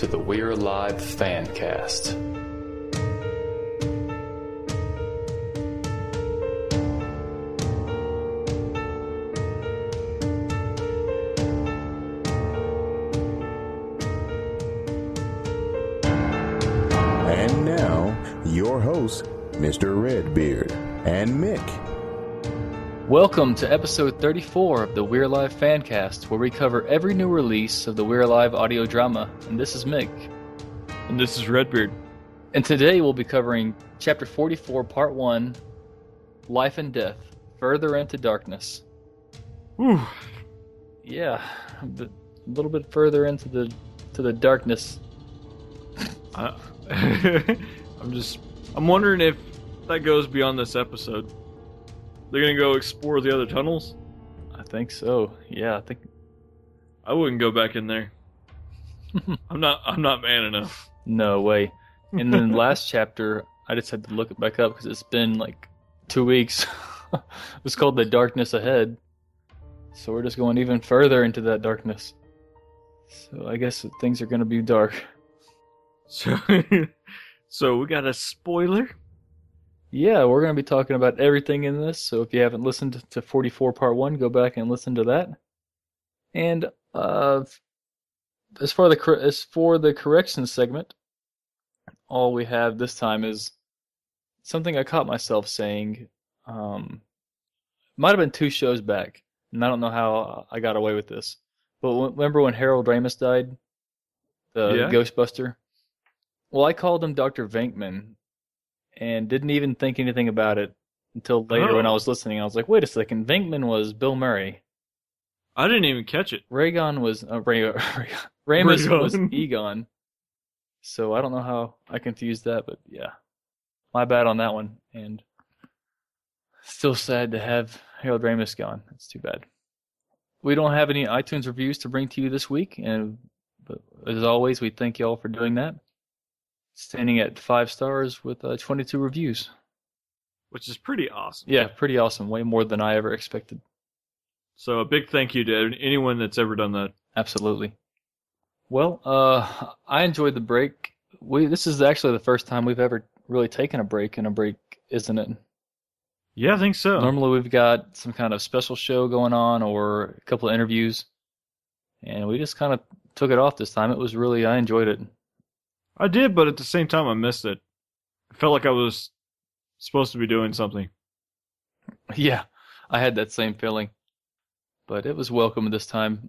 To the We're Alive Fancast. Welcome to episode 34 of the We're Alive Fancast, where we cover every new release of the We're Alive audio drama. And this is Mick. And this is Redbeard. And today we'll be covering chapter 44, part 1 Life and Death Further into Darkness. Whew. Yeah, a little bit further into the to the darkness. I, I'm just. I'm wondering if that goes beyond this episode. They're gonna go explore the other tunnels. I think so. Yeah, I think I wouldn't go back in there. I'm not. I'm not man enough. no way. And then last chapter, I just had to look it back up because it's been like two weeks. it was called The Darkness Ahead. So we're just going even further into that darkness. So I guess things are going to be dark. So, so we got a spoiler. Yeah, we're going to be talking about everything in this. So if you haven't listened to 44 part 1, go back and listen to that. And uh as for the as for the correction segment, all we have this time is something I caught myself saying um might have been two shows back. And I don't know how I got away with this. But w- remember when Harold Ramis died? The Yeah. Ghostbuster? Well, I called him Dr. Venkman and didn't even think anything about it until later when I Oh. was listening. I was like, wait a second, Venkman was Bill Murray. I didn't even catch it. Rhaegon was uh, Ray, Ramis was Rhaegon. Egon. So I don't know how I confused that, but yeah, my bad on that one. And still sad to have Harold Ramis gone. It's too bad. We don't have any iTunes reviews to bring to you this week, and but as always, we thank y'all for doing that. Standing at five stars with uh, 22 reviews. which is pretty awesome. Yeah, pretty awesome. Way more than I ever expected. So a big thank you to anyone that's ever done that. Absolutely. Well, uh, I enjoyed the break. We this is actually the first time we've ever really taken a break in a break, isn't it? Yeah, I think so. Normally we've got some kind of special show going on or a couple of interviews, and we just kind of took it off this time. It was really I enjoyed it. I did, but at the same time, I missed it. I felt like I was supposed to be doing something. Yeah, I had that same feeling, but it was welcome this time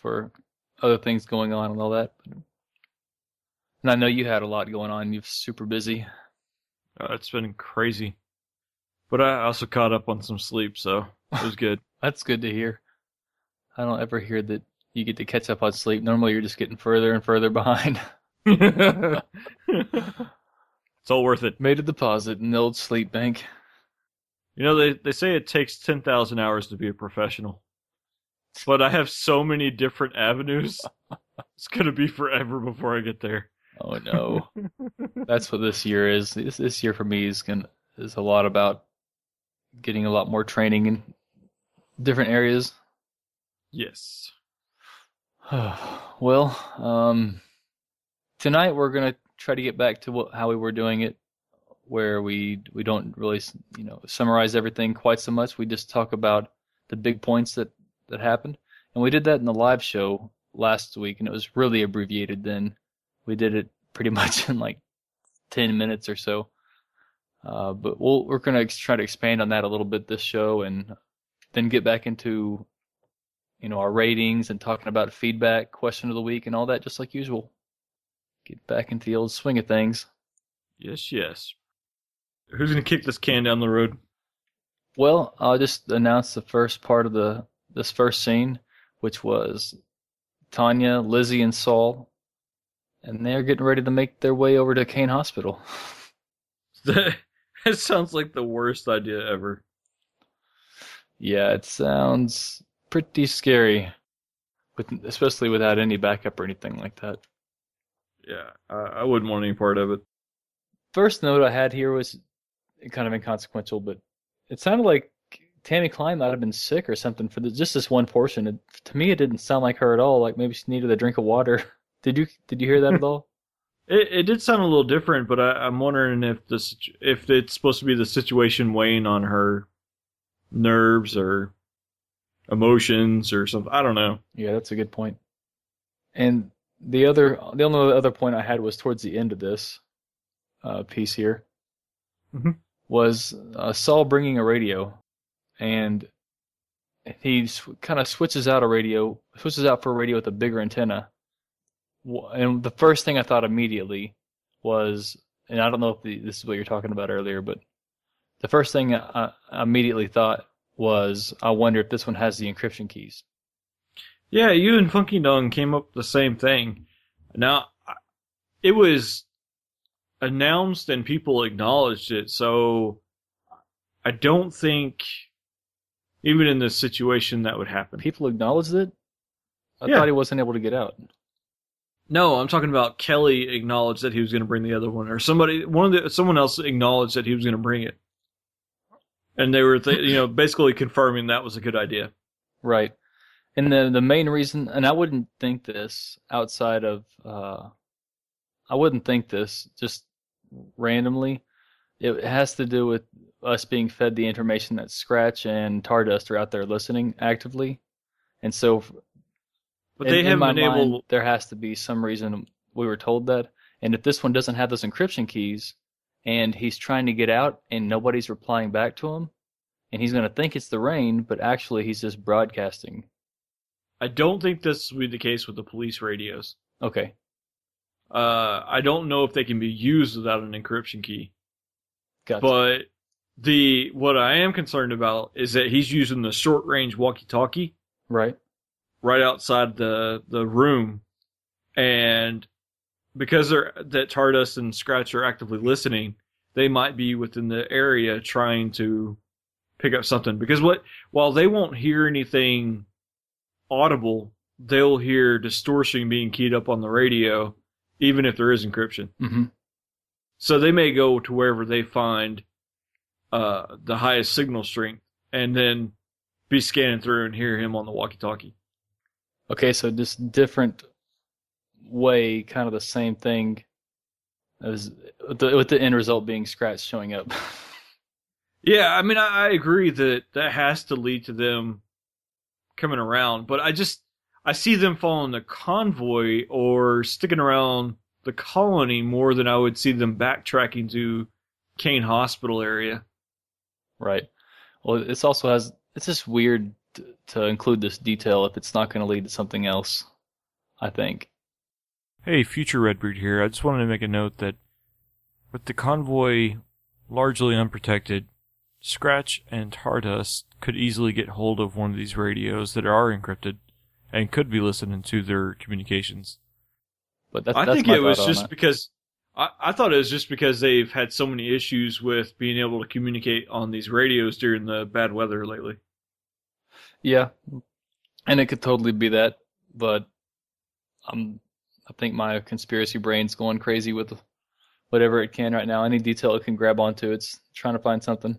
for other things going on and all that. And I know you had a lot going on. You're super busy. Uh, it's been crazy. But I also caught up on some sleep, so it was good. That's good to hear. I don't ever hear that you get to catch up on sleep. Normally, you're just getting further and further behind. it's all worth it. Made a deposit in the old sleep bank. You know, they, they say it takes 10,000 hours to be a professional. But I have so many different avenues. It's going to be forever before I get there. Oh no, that's what this year is. This this year for me is gonna is a lot about getting a lot more training in different areas. Yes. well, um, tonight we're gonna try to get back to what, how we were doing it, where we we don't really you know summarize everything quite so much. We just talk about the big points that that happened, and we did that in the live show last week, and it was really abbreviated. Then we did it pretty much in like ten minutes or so. Uh, but we'll, we're gonna ex- try to expand on that a little bit this show, and then get back into you know, our ratings and talking about feedback, question of the week, and all that, just like usual. Get back into the old swing of things. Yes, yes. Who's going to kick this can down the road? Well, I'll just announce the first part of the this first scene, which was Tanya, Lizzie, and Saul, and they're getting ready to make their way over to Kane Hospital. That, that sounds like the worst idea ever. yeah, it sounds pretty scary, with especially without any backup or anything like that. Yeah, I, I wouldn't want any part of it. First note I had here was kind of inconsequential, but it sounded like Tammy Klein might have been sick or something for the, just this one portion. It, to me, it didn't sound like her at all. Like maybe she needed a drink of water. Did you did you hear that at all? It, it did sound a little different, but I, I'm wondering if this if it's supposed to be the situation weighing on her nerves or emotions or something. I don't know. Yeah, that's a good point. And the other, the only other point I had was towards the end of this uh, piece here Mhm. was uh, Saul bringing a radio, and he sw- kind of switches out a radio, switches out for a radio with a bigger antenna. And the first thing I thought immediately was, and I don't know if the, this is what you're talking about earlier, but the first thing I, I immediately thought was, I wonder if this one has the encryption keys. Yeah, you and Funky Dung came up with the same thing. Now, it was announced and people acknowledged it, so I don't think even in this situation that would happen. People acknowledged it. I Yeah. thought he wasn't able to get out. No, I'm talking about Kelly acknowledged that he was going to bring the other one, or somebody, one of the, someone else acknowledged that he was going to bring it, and they were, th- you know, basically confirming that was a good idea. Right. And the the main reason, and I wouldn't think this outside of, uh, I wouldn't think this just randomly. It has to do with us being fed the information that Scratch and Tardust are out there listening actively, and so But in, they haven't my been able. mind, there has to be some reason we were told that. And if this one doesn't have those encryption keys, and he's trying to get out, and nobody's replying back to him, and he's going to think it's the rain, but actually he's just broadcasting. I don't think this will be the case with the police radios. Okay. Uh, I don't know if they can be used without an encryption key. Gotcha. But the what I am concerned about is that he's using the short range walkie talkie right. right outside the the room, and because they're that Tardust and Scratch are actively listening, they might be within the area trying to pick up something. Because what while they won't hear anything audible, they'll hear distortion being keyed up on the radio, even if there is encryption. hmm So they may go to wherever they find uh, the highest signal strength and then be scanning through and hear him on the walkie talkie. Okay, so just different way, kind of the same thing as with the, with the end result being Scratch showing up. Yeah, I mean, I, I agree that that has to lead to them coming around, but I just I see them following the convoy or sticking around the colony more than I would see them backtracking to Kane Hospital area. right. Well, this also has. It's just weird to, to include this detail if it's not going to lead to something else. I think. Hey, future Redbeard here. I just wanted to make a note that with the convoy largely unprotected, Scratch and Tardust could easily get hold of one of these radios that are encrypted and could be listening to their communications. But that's, I that's think my it was just it. because I, I thought it was just because they've had so many issues with being able to communicate on these radios during the bad weather lately. Yeah, and it could totally be that, but um, I think my conspiracy brain's going crazy with whatever it can right now. Any detail it can grab onto, it's trying to find something.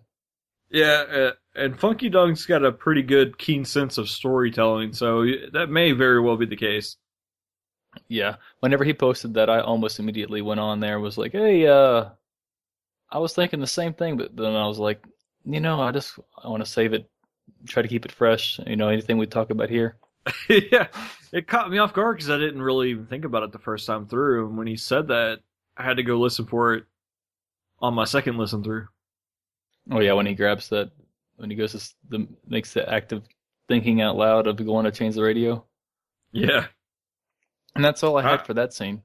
Yeah, uh, and Funky Dog's got a pretty good, keen sense of storytelling, so that may very well be the case. Yeah, whenever he posted that, I almost immediately went on there and was like, "Hey, uh, I was thinking the same thing," but then I was like, you know, I just I want to save it, try to keep it fresh. You know, anything we talk about here. yeah, it caught me off guard because I didn't really even think about it the first time through. And when he said that, I had to go listen for it on my second listen through. Oh yeah, when he grabs that, when he goes to the makes the act of thinking out loud of going to change the radio. Yeah, And that's all I had Uh, for that scene.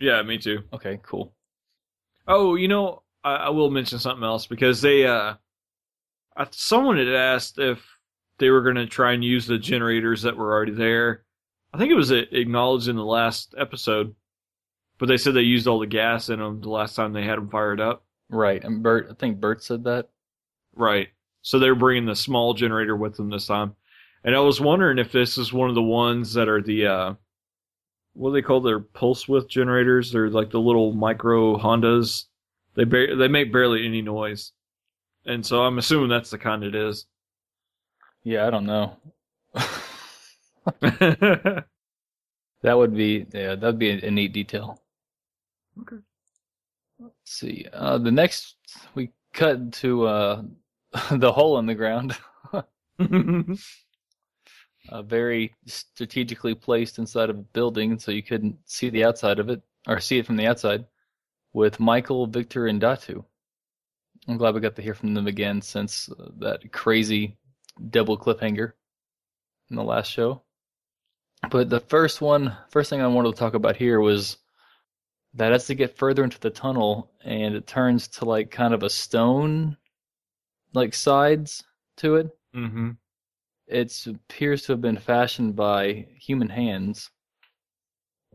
yeah, me too. Okay, cool. Oh, you know, I, I will mention something else because they, uh, I, someone had asked if they were going to try and use the generators that were already there. I think it was uh, acknowledged in the last episode, but they said they used all the gas in them the last time they had them fired up. Right, and Bert, I think Bert said that. Right. So they're bringing the small generator with them this time. And I was wondering if this is one of the ones that are the, uh, what do they call their pulse width generators? They're like the little micro Hondas. They ba- they make barely any noise. And so I'm assuming that's the kind it is. Yeah, I don't know. that would be yeah, that'd be a, a neat detail. Okay. See. Uh, the next we cut to uh, the hole in the ground. uh, very strategically placed inside of a building, so you couldn't see the outside of it or see it from the outside. With Michael, Victor, and Datu. I'm glad we got to hear from them again since uh, that crazy double cliffhanger in the last show. But the first one, first thing I wanted to talk about here was that as they get further into the tunnel and it turns to like kind of a stone like sides to it, mm-hmm. it appears to have been fashioned by human hands.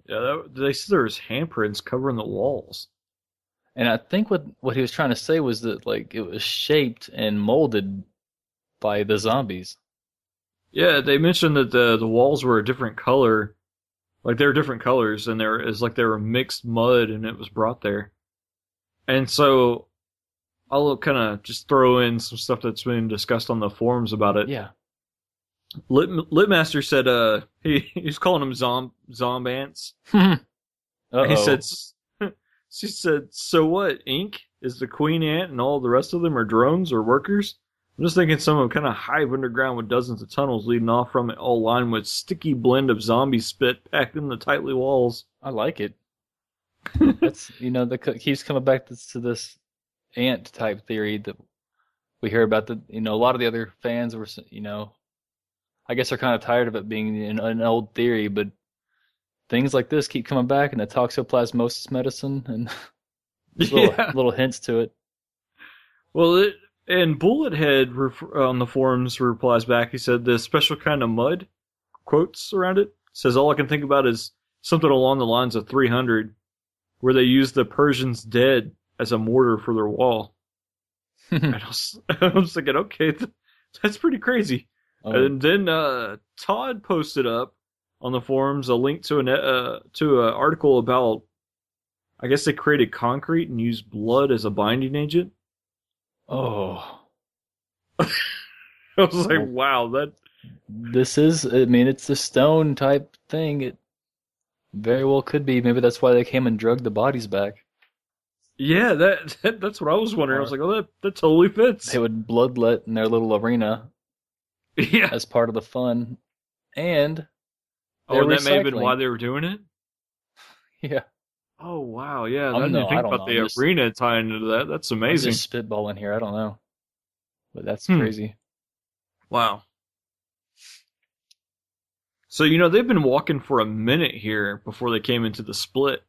Yeah, that, they said there was handprints covering the walls. And I think what what he was trying to say was that like it was shaped and molded by the zombies. Yeah, they mentioned that the the walls were a different color, like they were different colors, and there is like they were mixed mud, and it was brought there. And so, I'll kind of just throw in some stuff that's been discussed on the forums about it. Yeah. Lit, Litmaster said, uh, he he's calling them zom zombants. Uh-oh. He said, she said, so what? Ink is the queen ant, and all the rest of them are drones or workers. I'm just thinking some kind of hive underground with dozens of tunnels leading off from it, all lined with sticky blend of zombie spit packed in the tightly walls. I like it. That's you know that keeps coming back to, to this ant type theory that we hear about. The you know a lot of the other fans were you know I guess are kind of tired of it being an, an old theory, but things like this keep coming back, and the toxoplasmosis medicine and little, Yeah. little hints to it. Well, it, and Bullethead ref- on the forums replies back. He said the special kind of mud quotes around it says all I can think about is something along the lines of 300, where they use the Persians dead as a mortar for their wall. and I was, I was thinking, okay, th- that's pretty crazy. Oh, And then uh, Todd posted up on the forums a link to an uh, to an article about, I guess they created concrete and used blood as a binding agent. Oh, I was like, wow, that this is. I mean, it's a stone type thing. It very well could be. Maybe that's why they came and drugged the bodies back. yeah, that, that that's what I was wondering. I was like, oh, that that totally fits. They would bloodlet in their little arena yeah. as part of the fun, and Oh, and that may have been why they were doing it. yeah, Oh wow, yeah. I'm I didn't no- even I think about know. the I'm just- arena tying into that. That's I'm amazing. just spitballing here. I don't know, but that's Hmm. crazy. Wow. So you know they've been walking for a minute here before they came into the split.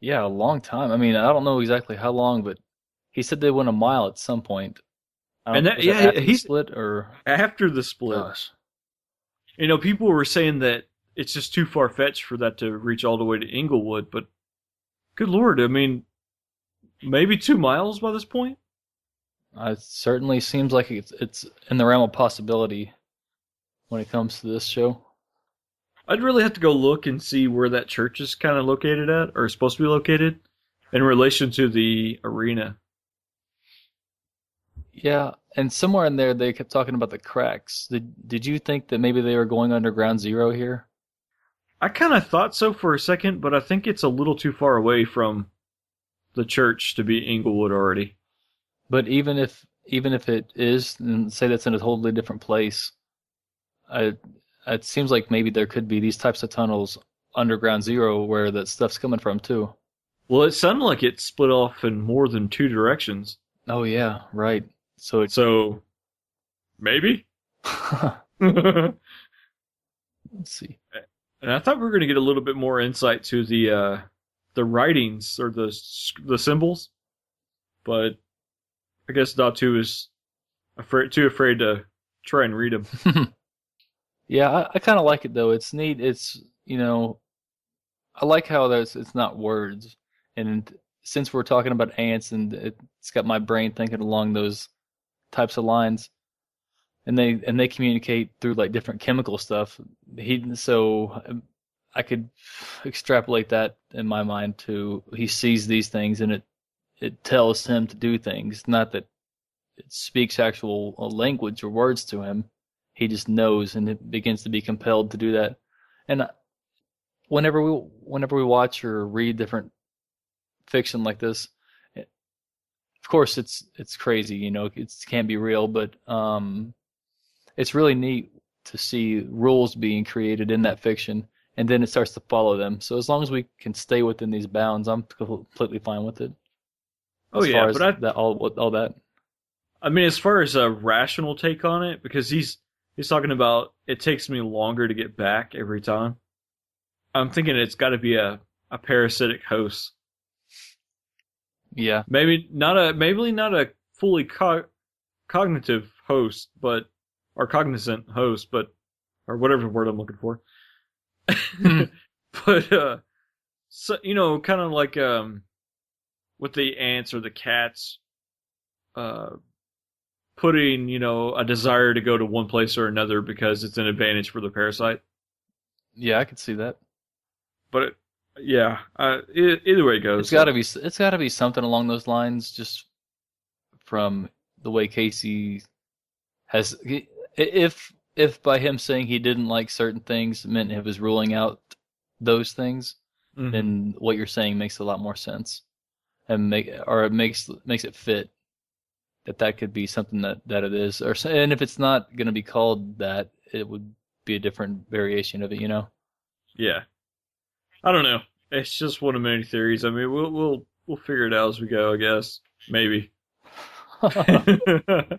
Yeah, a long time. I mean, I don't know exactly how long, but he said they went a mile at some point. I And that- yeah, after the split or After the split, gosh. you know, people were saying that it's just too far fetched for that to reach all the way to Inglewood, but good lord, I mean, maybe two miles by this point. Uh, It certainly seems like it's it's in the realm of possibility when it comes to this show. I'd really have to go look and see where that church is kind of located at, or supposed to be located, in relation to the arena. Yeah, and somewhere in there they kept talking about the cracks. Did did you think that maybe they were going underground zero here? I kind of thought so for a second, but I think it's a little too far away from the church to be Inglewood already. But even if even if it is, and say that's in a totally different place, I, it seems like maybe there could be these types of tunnels underground zero where that stuff's coming from too. Well, it sounded like it split off in more than two directions. Oh yeah, right. So it's So, maybe? let's and. I thought we were going to get a little bit more insight to the uh, the writings or the the symbols, but I guess Datu is afraid too afraid to try and read them. Yeah, I, I kind of like it though. It's neat. It's you know, I like how there's it's not words, and since we're talking about ants, and it's got my brain thinking along those types of lines, and they and they communicate through like different chemical stuff. He so I could extrapolate that in my mind to he sees these things and it it tells him to do things. Not that it speaks actual uh, language or words to him. He just knows and it begins to be compelled to do that. And whenever we whenever we watch or read different fiction like this, of course it's it's crazy, you know, it can't be real, but um, it's really neat to see rules being created in that fiction, and then it starts to follow them. So as long as we can stay within these bounds, I'm completely fine with it. Oh yeah, far as but I, that all all that. I mean, as far as a rational take on it, because he's he's talking about it takes me longer to get back every time. I'm thinking it's got to be a a parasitic host. Yeah, Maybe not a maybe not a fully co- cognitive host, but or cognizant host, but or whatever word I'm looking for. but uh, so you know, kind of like um, with the ants or the cats, uh, putting you know a desire to go to one place or another because it's an advantage for the parasite. yeah, I could see that. But it, yeah, uh, either way it goes. It's got to be it's got to be something along those lines, just from the way Casey has. If if by him saying he didn't like certain things meant he was ruling out those things, Mhm. then what you're saying makes a lot more sense, and make or it makes makes it fit that that could be something that that it is, or and if it's not going to be called that, it would be a different variation of it, you know. Yeah. I don't know. It's just one of many theories. I mean, we'll we'll we'll figure it out as we go, I guess. Maybe.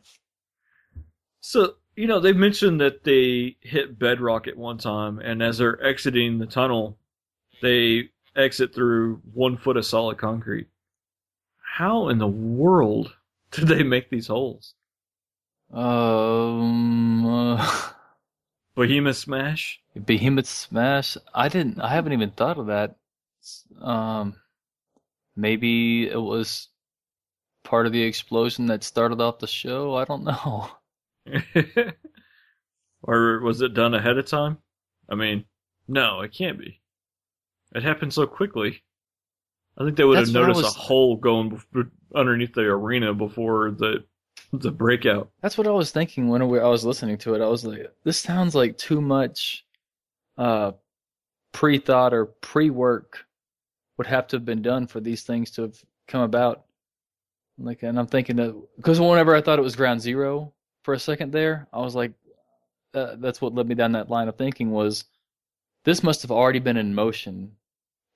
so, you know, they've mentioned that they hit bedrock at one time, and as they're exiting the tunnel, they exit through one foot of solid concrete. How in the world did they make these holes? um. Uh... Behemoth Smash? Behemoth Smash. I didn't. I haven't even thought of that. Um, maybe it was part of the explosion that started off the show. I don't know. or was it done ahead of time? I mean, no, it can't be. It happened so quickly. I think they would have That's I noticed was- a hole going underneath the arena before the the breakout. That's what I was thinking when we- I was listening to it. I was like, this sounds like too much uh, pre-thought or pre-work would have to have been done for these things to have come about. Like, and I'm thinking that because whenever I thought it was Ground Zero for a second there, I was like, uh, that's what led me down that line of thinking was this must have already been in motion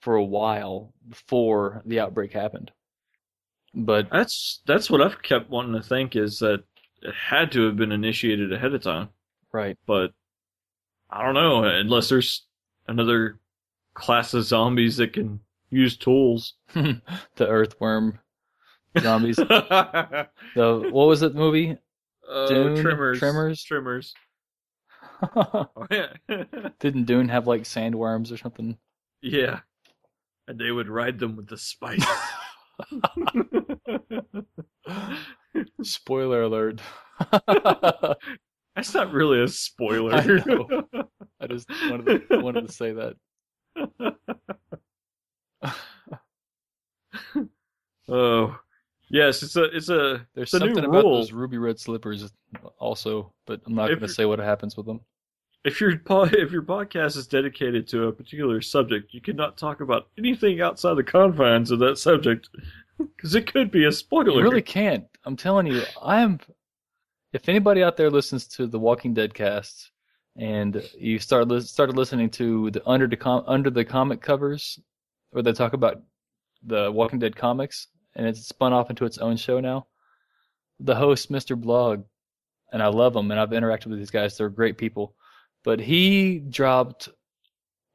for a while before the outbreak happened. But That's that's what I've kept wanting to think is that it had to have been initiated ahead of time, right, but I don't know unless there's another class of zombies that can use tools. the earthworm zombies. The what was it movie? Uh, Dune? trimmers, Tremors? trimmers. Oh, yeah. Didn't Dune have like sandworms or something? yeah, and they would ride them with the spice. Spoiler alert. That's not really a spoiler. I know. I just wanted to, wanted to say that. oh, yes, it's a it's a There's it's something about those ruby red slippers also, but I'm not going to say what happens with them. If your if your podcast is dedicated to a particular subject, you cannot talk about anything outside the confines of that subject because it could be a spoiler. You really can't. I'm telling you, I am. If anybody out there listens to the Walking Dead cast, and you start lis- started listening to the under the com- under the comic covers, where they talk about the Walking Dead comics, and it's spun off into its own show now. The host, Mr. Blog, and I love him, and I've interacted with these guys. They're great people, but he dropped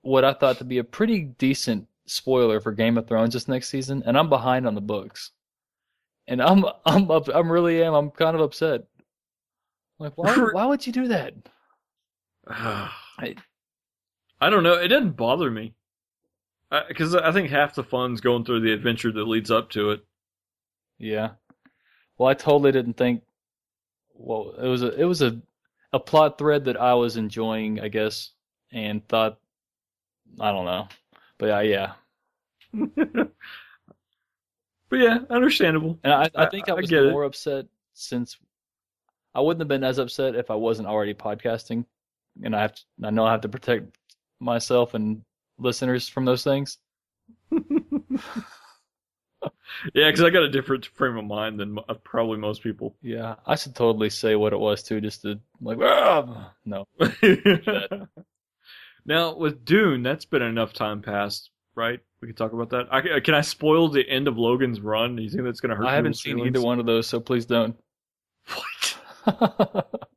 what I thought to be a pretty decent spoiler for Game of Thrones this next season, and I'm behind on the books and I'm I'm up, I'm really am I'm kind of upset. Like why why would you do that? I, I don't know. It didn't bother me because I think half the fun's going through the adventure that leads up to it. Yeah. Well, I totally didn't think. Well, it was a it was a a plot thread that I was enjoying, I guess, and thought I don't know, but uh, yeah, but yeah, understandable. and I I think I I was get it. more upset since I wouldn't have been as upset if I wasn't already podcasting, and I have to, I know I have to protect myself and listeners from those things. Yeah, because I got a different frame of mind than uh, probably most people. Yeah, I should totally say what it was too, just to like, "Ah!" no, now with Dune, that's been enough time passed, right? We can talk about that. I, can I spoil the end of Logan's run? Do you think that's going to hurt? I haven't seen feelings? either one of those, so please don't. What?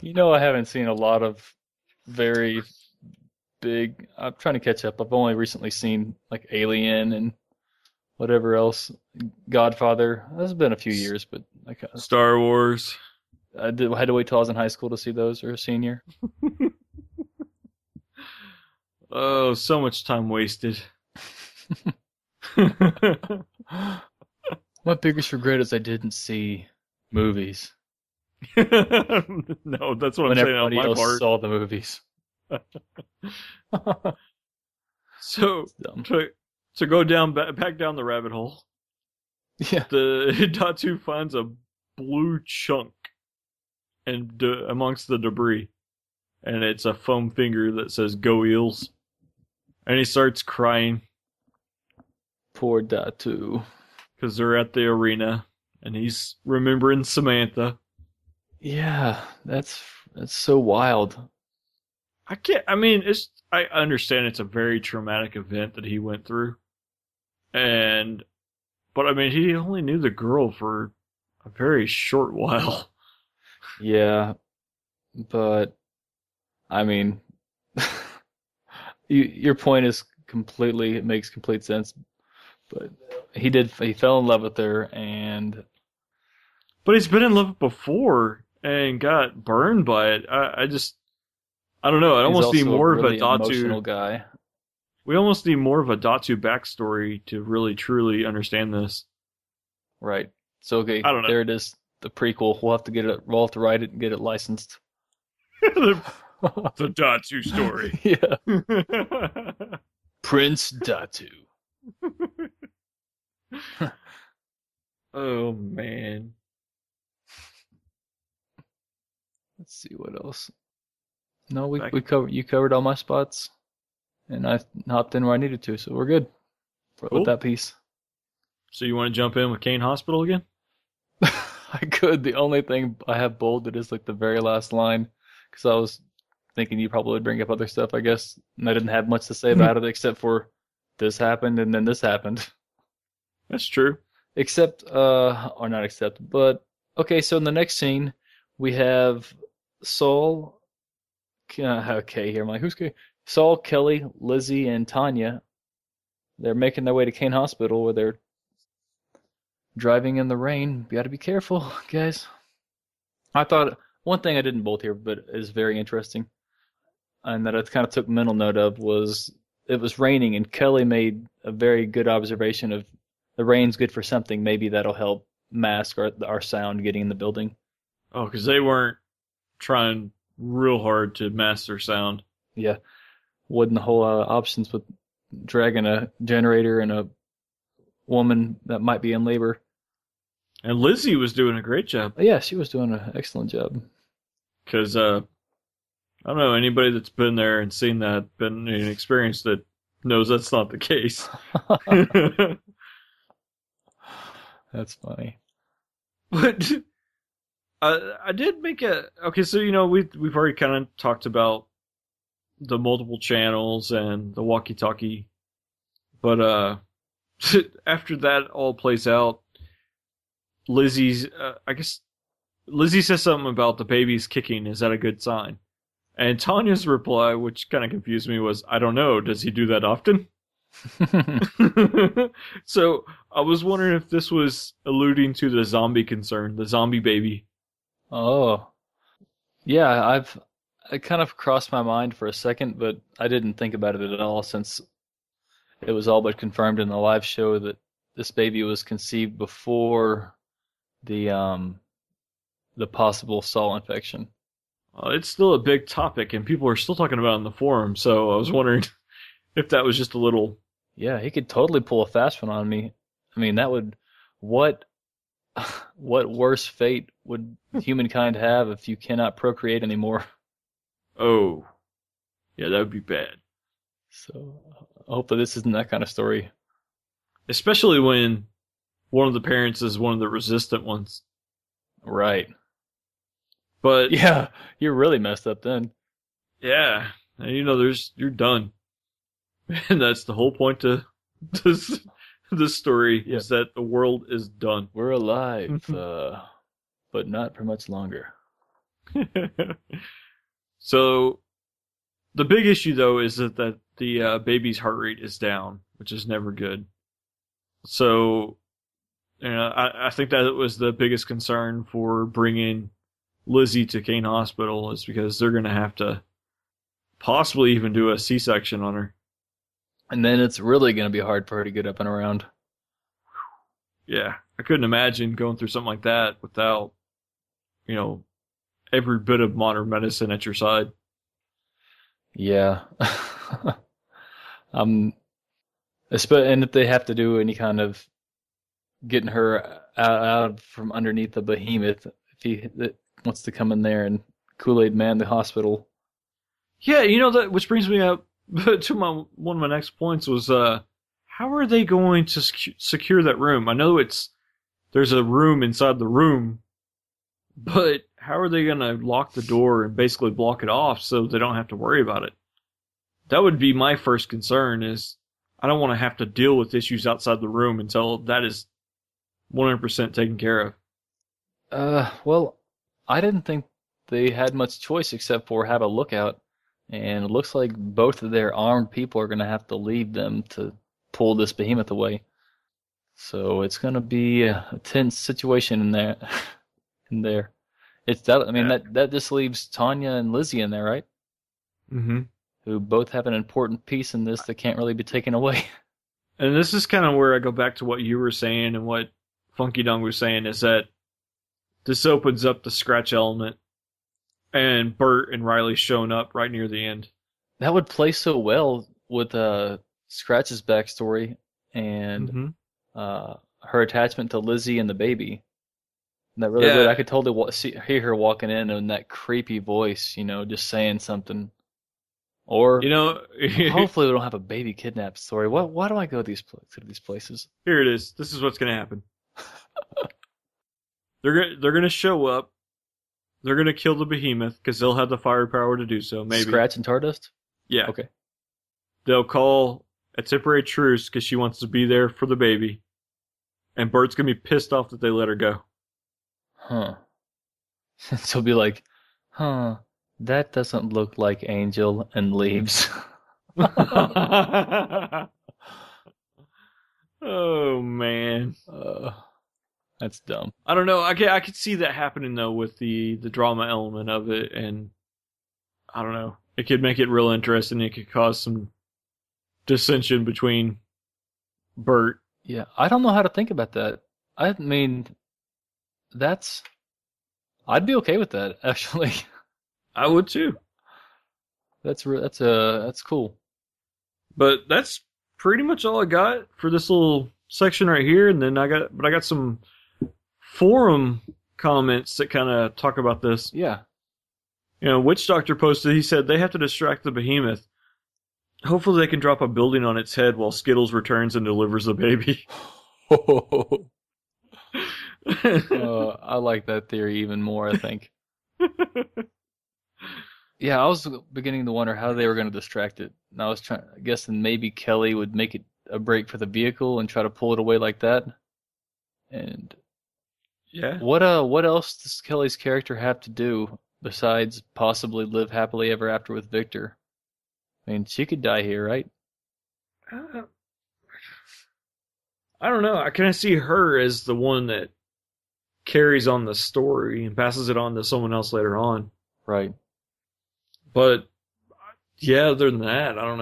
you know, I haven't seen a lot of very big. I'm trying to catch up. I've only recently seen like Alien and whatever else. Godfather. That's been a few years, but like uh, Star Wars. I did I had to wait till I was in high school to see those or a senior. Oh, so much time wasted. My biggest regret is I didn't see movies no, that's what when I'm saying on everybody my else part. saw the movies. So to to go down back down the rabbit hole, Yeah. the Datu finds a blue chunk and de- amongst the debris, and it's a foam finger that says "Go Eels," and he starts crying Poor Datu. because they're at the arena, and he's remembering Samantha. Yeah, that's that's so wild. I can't. I mean, it's. I understand it's a very traumatic event that he went through, and, but I mean, he only knew the girl for a very short while. Yeah, but I mean, you, your point is completely it makes complete sense. But he did he fell in love with her, and But he's been in love before and got burned by it. I, I just, I don't know. I almost also more really of a emotional Datu. guy. We almost need more of a Datu backstory to really truly understand this. Right. So okay, I don't know. there it is. The prequel. We'll have to get it. We'll have to write it and get it licensed. the, the Datu story. yeah. Prince Datu. oh man. Let's see what else. No, we Back- we covered you covered all my spots, and I hopped in where I needed to, so we're good for, Cool. with that piece. So you want to jump in with Kane Hospital again? I could. The only thing I have bolded is like the very last line, because I was thinking you probably would bring up other stuff, I guess, and I didn't have much to say about it except for this happened and then this happened. That's true. Except, uh, or not except, but okay. So in the next scene, we have Saul. Uh, okay, here I'm like, who's K? Saul, Kelly, Lizzie, and Tanya. They're making their way to Kane Hospital where they're driving in the rain. You got to be careful, guys. I thought one thing I didn't bolt here, but is very interesting, and that I kind of took mental note of was it was raining, and Kelly made a very good observation of the rain's good for something. Maybe that'll help mask our our sound getting in the building. Oh, because they weren't trying real hard to mask their sound. Yeah, wasn't a whole lot of options with dragging a generator and a woman that might be in labor. And Lizzie was doing a great job. Yeah, she was doing an excellent job. Because, uh, I don't know, anybody that's been there and seen that, been and experienced it, knows that's not the case. That's funny. but uh, I did make a okay. So you know we we've already kind of talked about the multiple channels and the walkie-talkie, but uh, after that all plays out, Lizzie's uh, I guess Lizzie says something about the baby's kicking. Is that a good sign? And Tanya's reply, which kind of confused me, was, "I don't know. Does he do that often?" so I was wondering if this was alluding to the zombie concern, the zombie baby. oh, yeah. I've it kind of crossed my mind for a second, but I didn't think about it at all since it was all but confirmed in the live show that this baby was conceived before the um the possible Saul infection. Uh, it's still a big topic, and people are still talking about it in the forum. So I was wondering if that was just a little. Yeah, he could totally pull a fast one on me. I mean, that would what what worse fate would humankind have if you cannot procreate anymore? Oh, yeah, that would be bad. So i hopefully this isn't that kind of story. Especially when one of the parents is one of the resistant ones. Right. But Yeah, you're really messed up then. yeah, and you know, there's you're done, and that's the whole point to this this story Yeah. is that the world is done. We're alive, uh, but not for much longer. So the big issue though is that, that the uh, baby's heart rate is down, which is never good. So, you know, I, I think that was the biggest concern for bringing Lizzie to Kane Hospital is because they're going to have to possibly even do a C-section on her. And then it's really going to be hard for her to get up and around. Yeah, I couldn't imagine going through something like that without, you know, every bit of modern medicine at your side. Yeah. um, and if they have to do any kind of getting her out, out from underneath the behemoth, if he that wants to come in there and Kool Aid Man the hospital. Yeah, you know that, which brings me up to my one of my next points was uh, how are they going to sec- secure that room? I know it's there's a room inside the room, but how are they going to lock the door and basically block it off so they don't have to worry about it? That would be my first concern. Is I don't want to have to deal with issues outside the room until that is 100% taken care of. Uh, well, I didn't think they had much choice except for have a lookout, and it looks like both of their armed people are going to have to leave them to pull this behemoth away. So it's going to be a, tense situation in there. in there, it's that. I mean, Yeah. that that just leaves Tanya and Lizzie in there, right? Mm-hmm. Who both have an important piece in this that can't really be taken away. And this is kind of where I go back to what you were saying and what Funky Dung was saying is that this opens up the scratch element and Bert and Riley showing up right near the end. that would play so well with uh Scratch's backstory and Mhm. uh, her attachment to Lizzie and the baby. That really Yeah. I could totally wa- see, hear her walking in and that creepy voice, you know, just saying something. Or You know, hopefully we don't have a baby kidnap story. What? Why do I go these pla- to these places? here it is. This is what's going to happen. they're gonna, they're going to show up. They're going to kill the behemoth because they'll have the firepower to do so. Maybe. Scratch and Tardust. Yeah. Okay. They'll call a temporary truce because she wants to be there for the baby. And Bert's going to be pissed off that they let her go. Huh. so be like, huh? That doesn't look like Angel and leaves. oh man, uh, that's dumb. I don't know. I can I could see that happening though with the the drama element of it, and I don't know. It could make it real interesting. It could cause some dissension between Bert. Yeah, I don't know how to think about that. I mean, that's. I'd be okay with that actually. I would too, That's re- that's uh that's cool. but that's pretty much all I got for this little section right here. And then I got, but I got some forum comments that kind of talk about this. Yeah. You know, Witch Doctor posted, he said they have to distract the behemoth. Hopefully they can drop a building on its head while Skittles returns and delivers the baby. uh, I like that theory even more. I think. Yeah, I was beginning to wonder how they were going to distract it. And I was trying, guessing maybe Kelly would make it a break for the vehicle and try to pull it away like that. And yeah. what uh, what else does Kelly's character have to do besides possibly live happily ever after with Victor? I mean, she could die here, right? Uh, I don't know. I kind of see her as the one that carries on the story and passes it on to someone else later on. Right. But yeah, other than that, I don't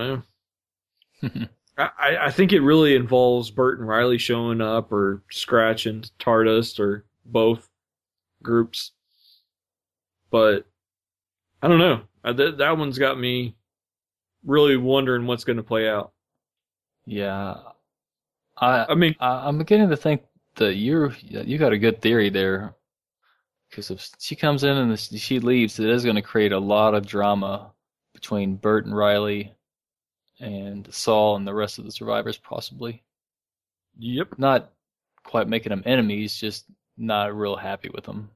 know. I, I- think it really involves Bert and Riley showing up, or Scratch and Tardust, or both groups. But I don't know. I, that that one's got me really wondering what's going to play out. Yeah. I I mean, I- I'm beginning to think the you're you got a good theory there. Because if she comes in and she leaves, it is going to create a lot of drama between Burt and Riley, and Saul and the rest of the survivors, possibly. Yep. Not quite making them enemies, just not real happy with them.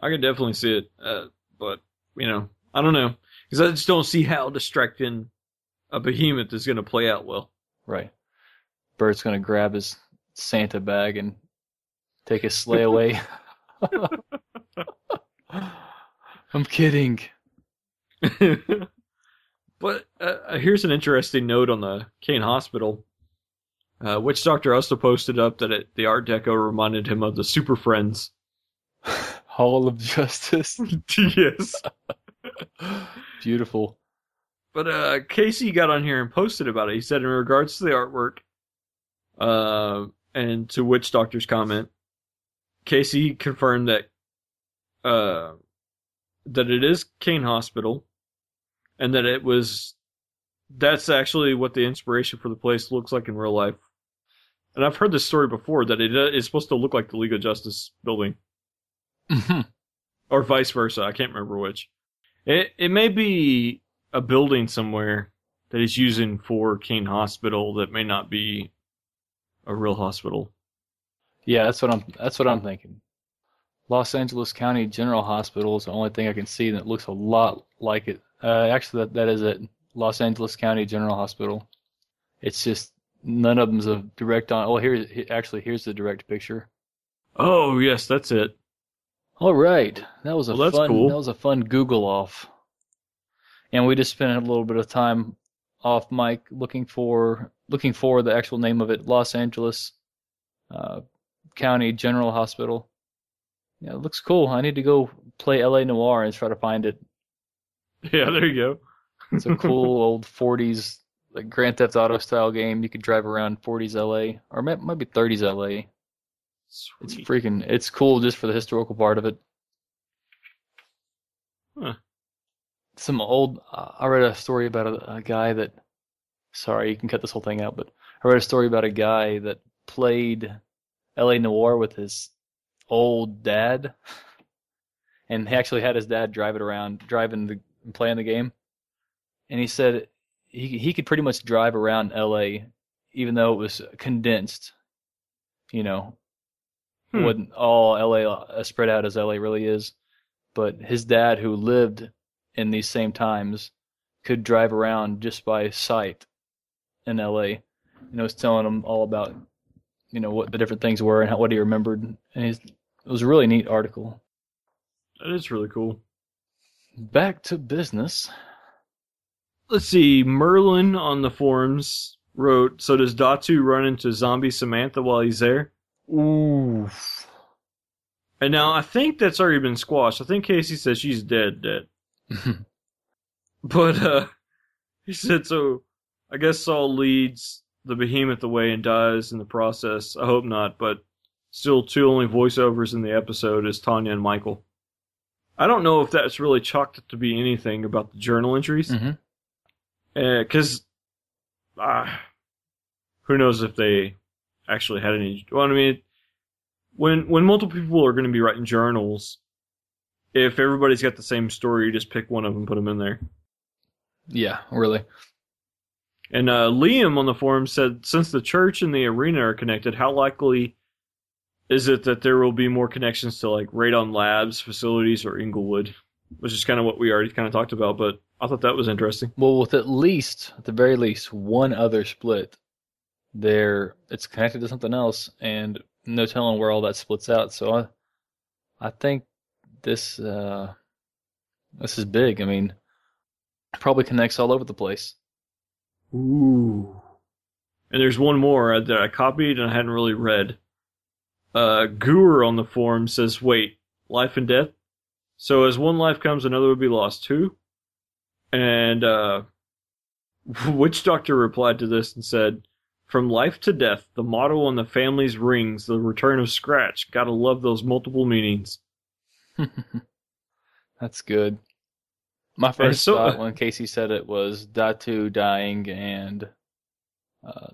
I can definitely see it, uh, but you know, I don't know because I just don't see how distracting a behemoth is going to play out well. Right. Burt's going to grab his Santa bag and take his sleigh away. I'm kidding. but uh, here's an interesting note on the Kane Hospital. Uh, Witch Doctor also posted up that it, the Art Deco reminded him of the Super Friends. Hall of Justice. yes. Beautiful. But uh, Casey got on here and posted about it. He said, in regards to the artwork, uh, and to Witch Doctor's comment, Casey confirmed that uh, that it is Kane Hospital, and that it was that's actually what the inspiration for the place looks like in real life. And I've heard this story before that it is supposed to look like the League of Justice building, Mhm. or vice versa. I can't remember which. It it may be a building somewhere that he's using for Kane Hospital that may not be a real hospital. yeah, that's what I'm. That's what I'm thinking. Los Angeles County General Hospital is the only thing I can see that looks a lot like it. Uh, actually, that that is it. Los Angeles County General Hospital. It's just none of them's a direct on. Oh, here, actually, here's the direct picture. Oh yes, that's it. All right, that was a Well, fun. cool. That was a fun Google off. And we just spent a little bit of time off mic looking for looking for the actual name of it, Los Angeles uh, County General Hospital. Yeah, it looks cool. I need to go play L.A. Noire and try to find it. Yeah, there you go. It's a cool old 40s like Grand Theft Auto style game. You could drive around 40s L.A. or it might be 30s L.A. Sweet. It's freaking. It's cool just for the historical part of it. Huh. Some old. Uh, I read a story about a, a guy that. Sorry, you can cut this whole thing out, but I read a story about a guy that played L.A. Noire with his old dad, and he actually had his dad drive it around, driving the playing the game, and he said he he could pretty much drive around L.A. even though it was condensed. You know, Hmm. wasn't all LA uh, spread out as LA really is. But his dad, who lived in these same times, could drive around just by sight in LA. And I was telling him all about, you know, what the different things were and how, what he remembered. And he's, it was a really neat article. That is really cool. Back to business. Let's see. Merlin on the forums wrote, "So does Datu run into zombie Samantha while he's there?" Oof. And now I think that's already been squashed. I think Casey says she's dead, dead. But uh he said so I guess Saul leads the behemoth away and dies in the process. I hope not, but still two only voiceovers in the episode is Tanya and Michael. I don't know if that's really chalked up to be anything about the journal entries. Because uh, who knows if they actually had any well I mean when when multiple people are going to be writing journals if everybody's got the same story you just pick one of them put them in there yeah, really. And uh, Liam on the forum said, since the church and the arena are connected, how likely is it that there will be more connections to like Radon Labs facilities or Inglewood? Which is kind of what we already kind of talked about, but I thought that was interesting. Well, with at least, at the very least, one other split, there it's connected to something else, and no telling where all that splits out. So I, I think this, uh, this is big. I mean, probably connects all over the place. Ooh. And there's one more that I copied and I hadn't really read. Uh, Gour on the forum says, wait, life and death? So as one life comes, another would be lost too? And, uh, Witch Doctor replied to this and said, From life to death, the motto on the family's rings, the return of Scratch. Gotta love those multiple meanings. That's good. My first so- thought when Casey said it was Datu dying and uh,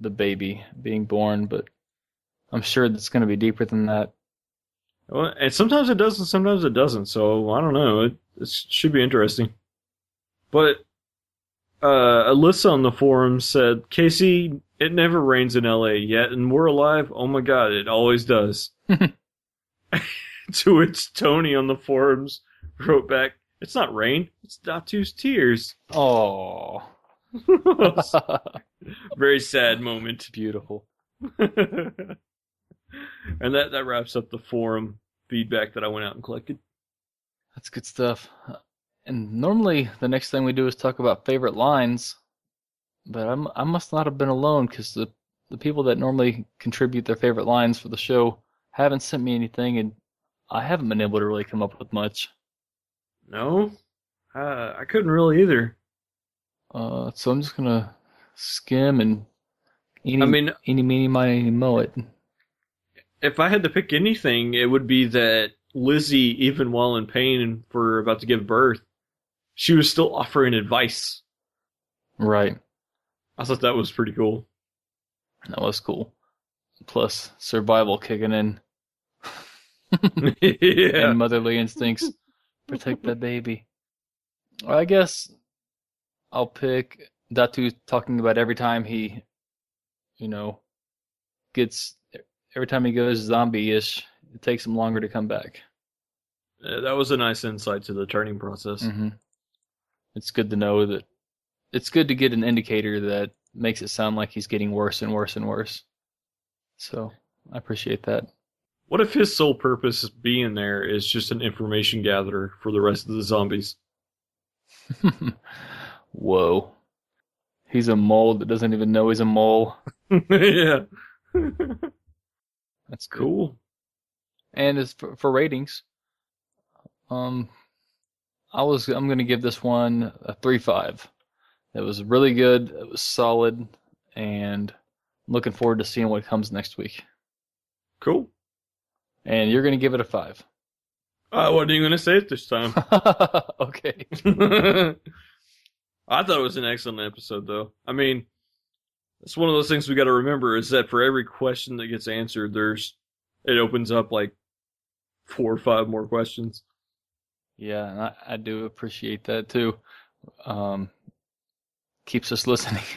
the baby being born, but I'm sure it's going to be deeper than that. Well, and sometimes it does, and sometimes it doesn't. So I don't know. It, it should be interesting. But uh, Alyssa on the forum said, "Casey, it never rains in L.A. yet, and we're alive. Oh my God, it always does." to which Tony on the forums wrote back, "It's not rain. It's Datu's tears." Oh, Very sad moment. beautiful. and that that wraps up the forum feedback that I went out and collected. That's good stuff. And normally the next thing we do is talk about favorite lines, but I'm I must not have been alone because the the people that normally contribute their favorite lines for the show haven't sent me anything, and I haven't been able to really come up with much. No, uh, I couldn't really either. Uh, so I'm just gonna skim and eeny, I mean, eeny, meeny, miny, moe it. if I had to pick anything, it would be that Lizzie, even while in pain and for about to give birth, she was still offering advice. Right, I thought that was pretty cool. that was cool. Plus survival kicking in yeah. and motherly instincts. Protect that baby. I guess I'll pick Datu talking about every time he, you know, gets every time he goes zombie-ish, it takes him longer to come back. Uh, that was a nice insight to the turning process. hmm It's good to know that. It's good to get an indicator that makes it sound like he's getting worse and worse and worse. So I appreciate that. What if his sole purpose being there is just an information gatherer for the rest of the zombies? Whoa. He's a mole that doesn't even know he's a mole. yeah. That's good. Cool. And as for, for ratings, um, I was I'm gonna give this one a three five. It was really good. It was solid, and I'm looking forward to seeing what comes next week. Cool. And you're gonna give it a five. I wasn't even going to say it this time. okay. I thought it was an excellent episode, though. I mean, it's one of those things we got to remember is that for every question that gets answered, there's it opens up like four or five more questions. Yeah, and I, I do appreciate that too. Um, keeps us listening.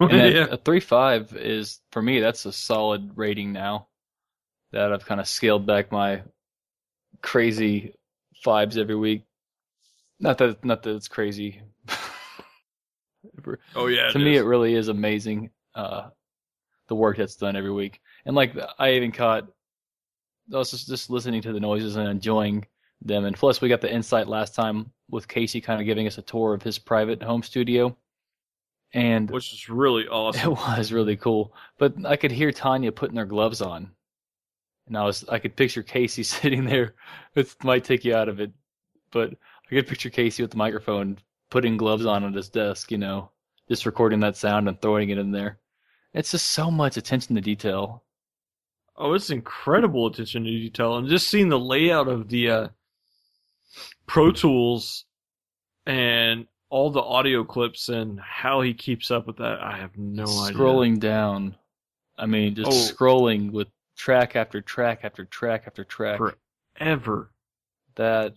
Yeah. a three five is for me. That's a solid rating now. That I've kind of scaled back my crazy vibes every week. Not that not that it's crazy. Oh yeah. to me, it really is amazing uh, the work that's done every week. And like I even caught, I was just, just listening to the noises and enjoying them. And plus, we got the insight last time with Casey kind of giving us a tour of his private home studio. And which is really awesome. it was really cool. But I could hear Tanya putting her gloves on. And I was I could picture Casey sitting there. It might take you out of it, but I could picture Casey with the microphone putting gloves on at his desk, you know, just recording that sound and throwing it in there. It's just so much attention to detail. Oh, it's incredible attention to detail, and just seeing the layout of the uh, Pro Tools and all the audio clips and how he keeps up with that, I have no idea. scrolling down. I mean, just Oh. scrolling with track after track after track after track. forever. That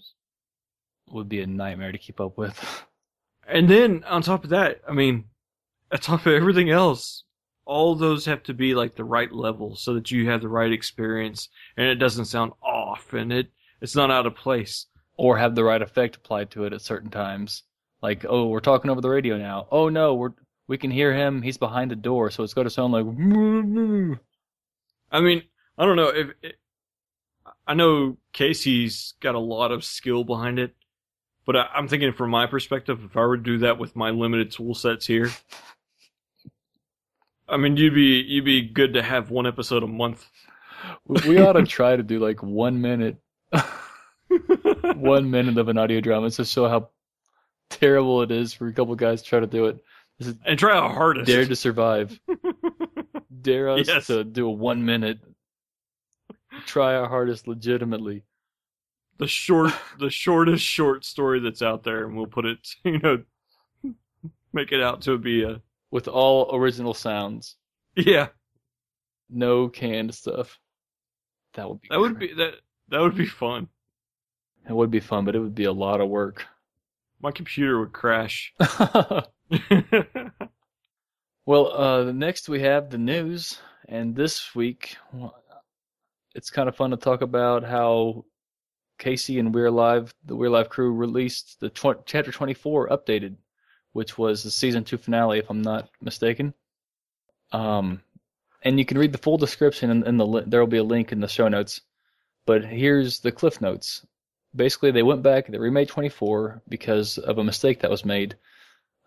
would be a nightmare to keep up with. And then on top of that, I mean, on top of everything else, all those have to be like the right level so that you have the right experience and it doesn't sound off and it it's not out of place. or have the right effect applied to it at certain times. Like, oh, we're talking over the radio now. Oh no, we're we can hear him. He's behind a door, so it's got to sound like. I mean, I don't know if it, I know Casey's got a lot of skill behind it, but I, I'm thinking from my perspective, if I were to do that with my limited tool sets here, I mean, you'd be you'd be good to have one episode a month. We we ought to try to do like one minute, one minute of an audio drama to show how terrible it is for a couple guys to try to do it. And try our hardest. dare to survive. Dare us Yes. to do a one minute. Try our hardest, legitimately. the short, the shortest short story that's out there, and we'll put it, you know, make it out to be a with all original sounds. yeah. no canned stuff. That would be That would be that that would be fun. It would be fun, but it would be a lot of work. My computer would crash. well, uh, next we have the news, and this week it's kind of fun to talk about how Casey and We're Alive, the We're Alive crew, released the tw- chapter 24 updated, which was the season two finale, if I'm not mistaken. Um, and you can read the full description in, in the li- there will be a link in the show notes. But here's the cliff notes. Basically, they went back, they remade 24 because of a mistake that was made.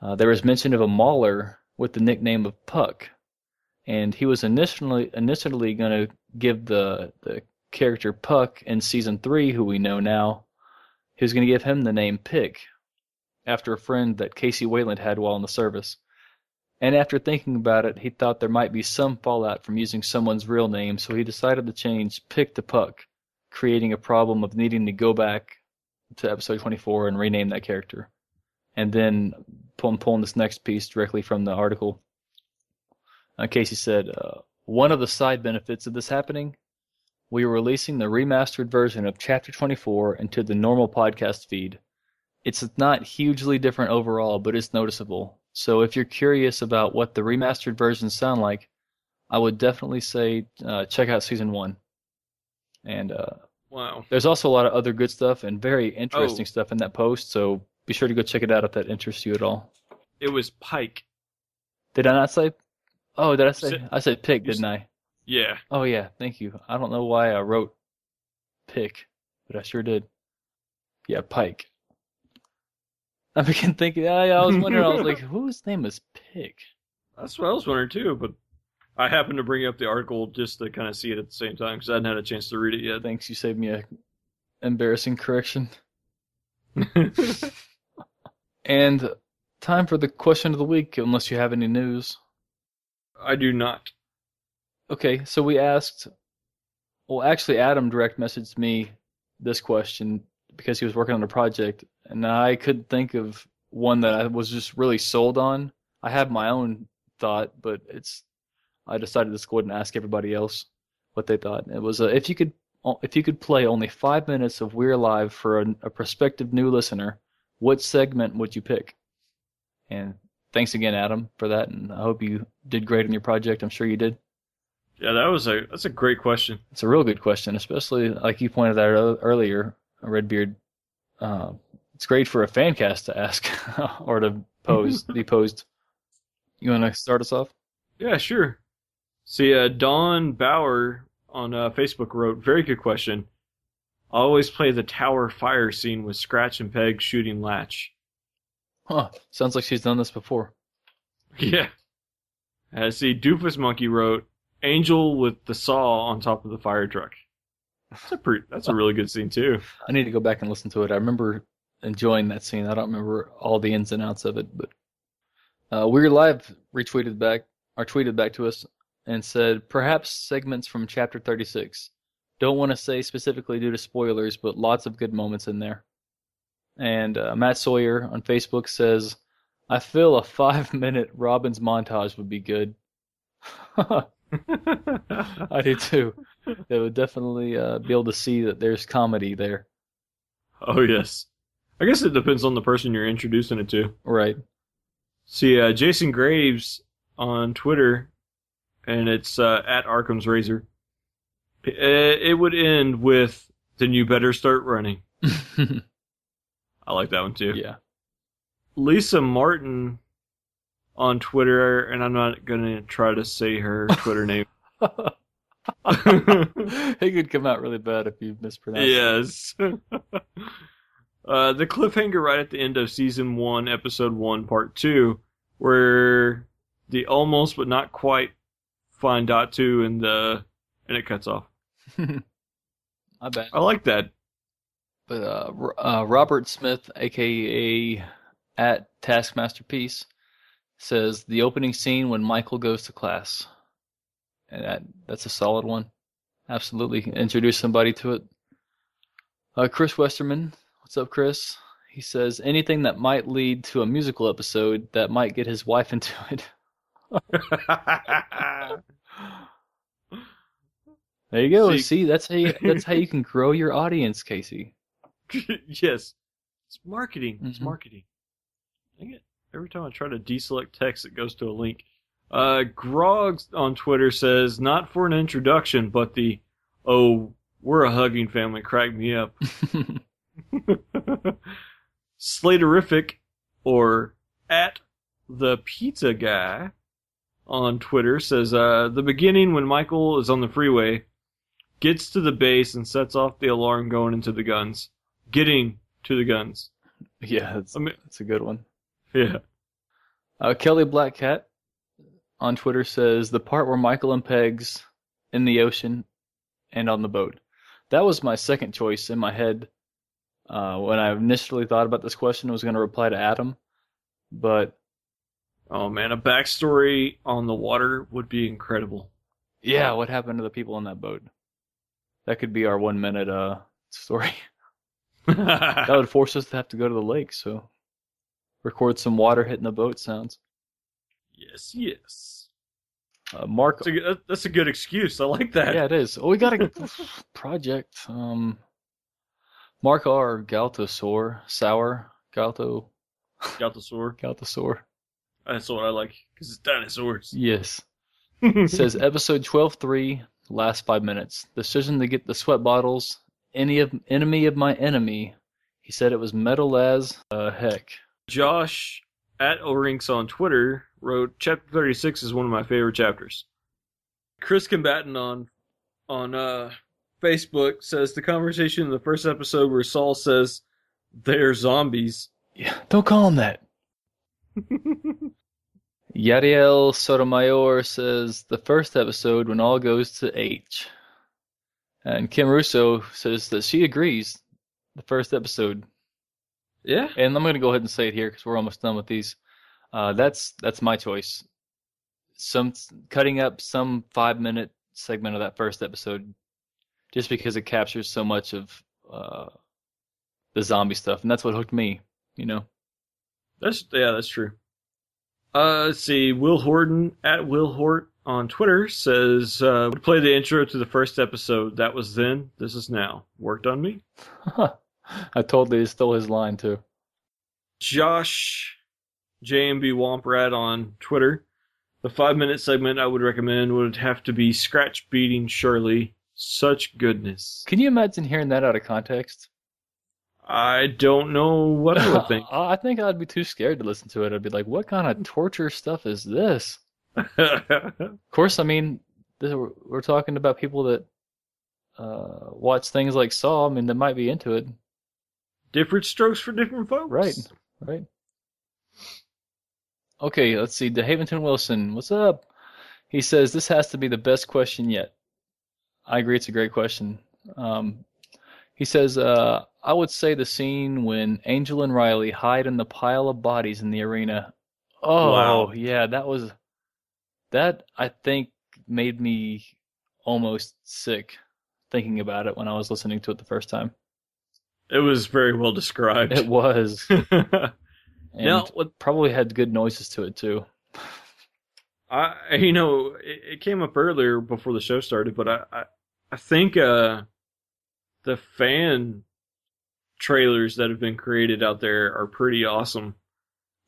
Uh, there was mention of a mauler with the nickname of Puck, and he was initially initially going to give the the character Puck in season three, who we know now, he was going to give him the name Pick, after a friend that Casey Wayland had while in the service. And after thinking about it, he thought there might be some fallout from using someone's real name, so he decided to change Pick to Puck, creating a problem of needing to go back to episode 24 and rename that character. And then pulling, pulling this next piece directly from the article, uh, Casey said, uh, One of the side benefits of this happening, we are releasing the remastered version of Chapter 24 into the normal podcast feed. It's not hugely different overall, but it's noticeable. So if you're curious about what the remastered versions sound like, I would definitely say uh, check out season one. And uh, wow. there's also a lot of other good stuff and very interesting Oh. stuff in that post. So be sure to go check it out if that interests you at all. It was Pike. Did I not say? Oh, did I say? said- I said pick, didn't I? Yeah. Oh yeah, thank you. I don't know why I wrote pick, but I sure did. Yeah, Pike. I began thinking. I, I was wondering. I was like, whose name is Pick? That's what I was wondering too, but I happened to bring up the article just to kind of see it at the same time because I hadn't had a chance to read it yet. Thanks, you saved me a embarrassing correction. And time for the question of the week, unless you have any news. I do not. Okay, so we asked. Well, actually, Adam direct messaged me this question because he was working on a project, and I couldn't think of one that I was just really sold on. I have my own thought, but it's. I decided to go ahead and ask everybody else what they thought. It was uh, if you could if you could play only five minutes of We're Alive for a, a prospective new listener, what segment would you pick? And thanks again, Adam, for that, and I hope you did great on your project. I'm sure you did. Yeah, that was a that's a great question. It's a real good question, especially like you pointed out ear- earlier, Redbeard. Uh, it's great for a fan cast to ask or to pose, be posed. You want to start us off? Yeah, sure. See, uh, Don Bauer on uh, Facebook wrote, "Very good question. I always play the tower fire scene with Scratch and Peg shooting Latch. Huh. Sounds like she's done this before. Yeah. Uh, see, Doofus Monkey wrote, "Angel with the saw on top of the fire truck." That's a pretty, that's a really good scene too. I need to go back and listen to it. I remember enjoying that scene. I don't remember all the ins and outs of it, but uh, We're Alive retweeted back or tweeted back to us and said perhaps segments from chapter 36. Don't want to say specifically due to spoilers, but lots of good moments in there. And uh, Matt Sawyer on Facebook says, "I feel a five-minute Robbins montage would be good." I do too. They would definitely uh, be able to see that there's comedy there. oh yes. I guess it depends on the person you're introducing it to. Right. See, uh, Jason Graves on Twitter, and it's uh, at Arkham's Razor. Uh, It would end with, "Then you better start running." I like that one too. yeah. Lisa Martin on Twitter, and I'm not gonna try to say her Twitter name. it could come out really bad if you mispronounce it. yes. uh, the cliffhanger right at the end of season one, episode one, part two, where the almost but not quite find dot two and the and it cuts off. I bet. I like that. But uh, uh, Robert Smith, aka at Taskmaster Peace, says the opening scene when Michael goes to class, and that that's a solid one. Absolutely, introduce somebody to it. Uh, Chris Westerman, what's up, Chris? He says anything that might lead to a musical episode that might get his wife into it. There you go. See- See, that's how you, that's how you can grow your audience, Casey. yes. It's marketing. It's Mhm. marketing. Dang it. Every time I try to deselect text, it goes to a link. Uh, Grog on Twitter says, not for an introduction, but the, oh, we're a hugging family cracked me up. Slaterific, or at the pizza guy on Twitter says, uh, the beginning when Michael is on the freeway, gets to the base and sets off the alarm going into the guns. Getting to the guns. yeah, that's, I mean, that's a good one. yeah. Uh, Kelly Black Cat on Twitter says the part where Michael and Pegs in the ocean and on the boat. That was my second choice in my head uh, when I initially thought about this question. I was going to reply to Adam, but Oh man, a backstory on the water would be incredible. yeah, what happened to the people on that boat? That could be our one minute uh, story. that would force us to have to go to the lake, so record some water hitting the boat sounds. yes, yes. Uh, Mark That's a, good, that's a good excuse. I like that. Yeah, it is. Oh, we got a project. Um, Mark R. Galtosaur, sour Galto, sword. Galtosaur. That's what I like because it's dinosaurs. Yes. It says episode twelve three, last five minutes. Decision to get the sweat bottles. Any of enemy of my enemy. He said it was metal as uh, heck. Josh at Orinks on Twitter wrote chapter 36 is one of my favorite chapters. Chris Combatant on on uh, Facebook says the conversation in the first episode where Saul says they're zombies. Yeah, don't call them that. Yadiel Sotomayor says the first episode when all goes to H. And Kim Russo says that she agrees. The first episode, Yeah. and I'm going to go ahead and say it here because we're almost done with these. Uh, that's that's my choice. Some cutting up some five minute segment of that first episode, just because it captures so much of uh, the zombie stuff, and that's what hooked me. You know. That's yeah, that's true. Uh, let's see. Will Horton at Will Hort on Twitter says, uh, "Would play the intro to the first episode. That was then. This is now. Worked on me." I totally stole his line too. Josh JMB Womprad on Twitter. The five minute segment I would recommend would have to be Scratch beating Shirley. Such goodness. Can you imagine hearing that out of context? I don't know what I would think. I think I'd be too scared to listen to it. I'd be like, "What kind of torture stuff is this?" Of course, I mean, this, we're, we're talking about people that uh, watch things like Saw. I mean, they might be into it, different strokes for different folks. Right. right? Okay, let's see. DeHaventon Wilson, what's up? He says this has to be the best question yet. I agree, it's a great question. Um, he says, uh, I would say the scene when Angel and Riley hide in the pile of bodies in the arena. Oh, Wow. yeah, that was that. I think made me almost sick thinking about it when I was listening to it the first time. It was very well described. It was, and now, what probably had good noises to it too. I you know it, it came up earlier before the show started, but I I, I think uh the fan trailers that have been created out there are pretty awesome,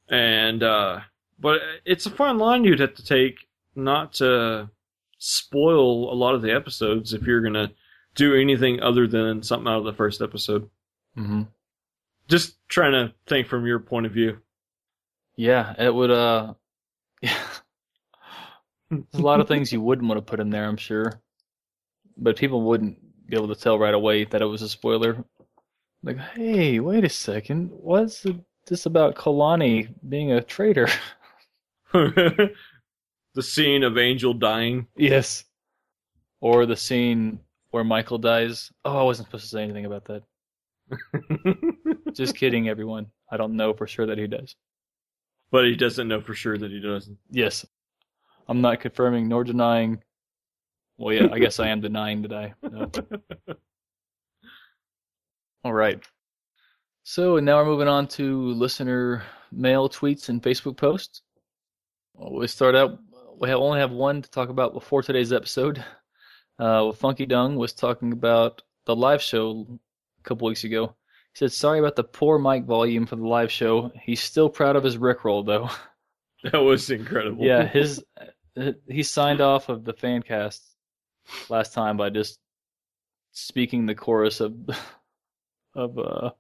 and uh but it's a fine line you'd have to take not to spoil a lot of the episodes if you're gonna do anything other than something out of the first episode. hmm Just trying to think from your point of view. Yeah, it would. Uh, yeah. There's a lot of things you wouldn't want to put in there, I'm sure, but people wouldn't be able to tell right away that it was a spoiler. Like, hey, wait a second, what's this about Kalani being a traitor? the scene of Angel dying. yes. Or the scene where Michael dies. Oh, I wasn't supposed to say anything about that. Just kidding, everyone. I don't know for sure that he does. but he doesn't know for sure that he doesn't. Yes. I'm not confirming nor denying. Well, yeah, I guess I am denying that I know. All right. So now we're moving on to listener mail tweets and Facebook posts. Well, we start out. We only have one to talk about before today's episode. Uh, well, Funky Dung was talking about the live show a couple weeks ago. He said, "Sorry about the poor mic volume for the live show. He's still proud of his Rickroll, though. That was incredible. yeah, his he signed off of the fan cast last time by just speaking the chorus of of uh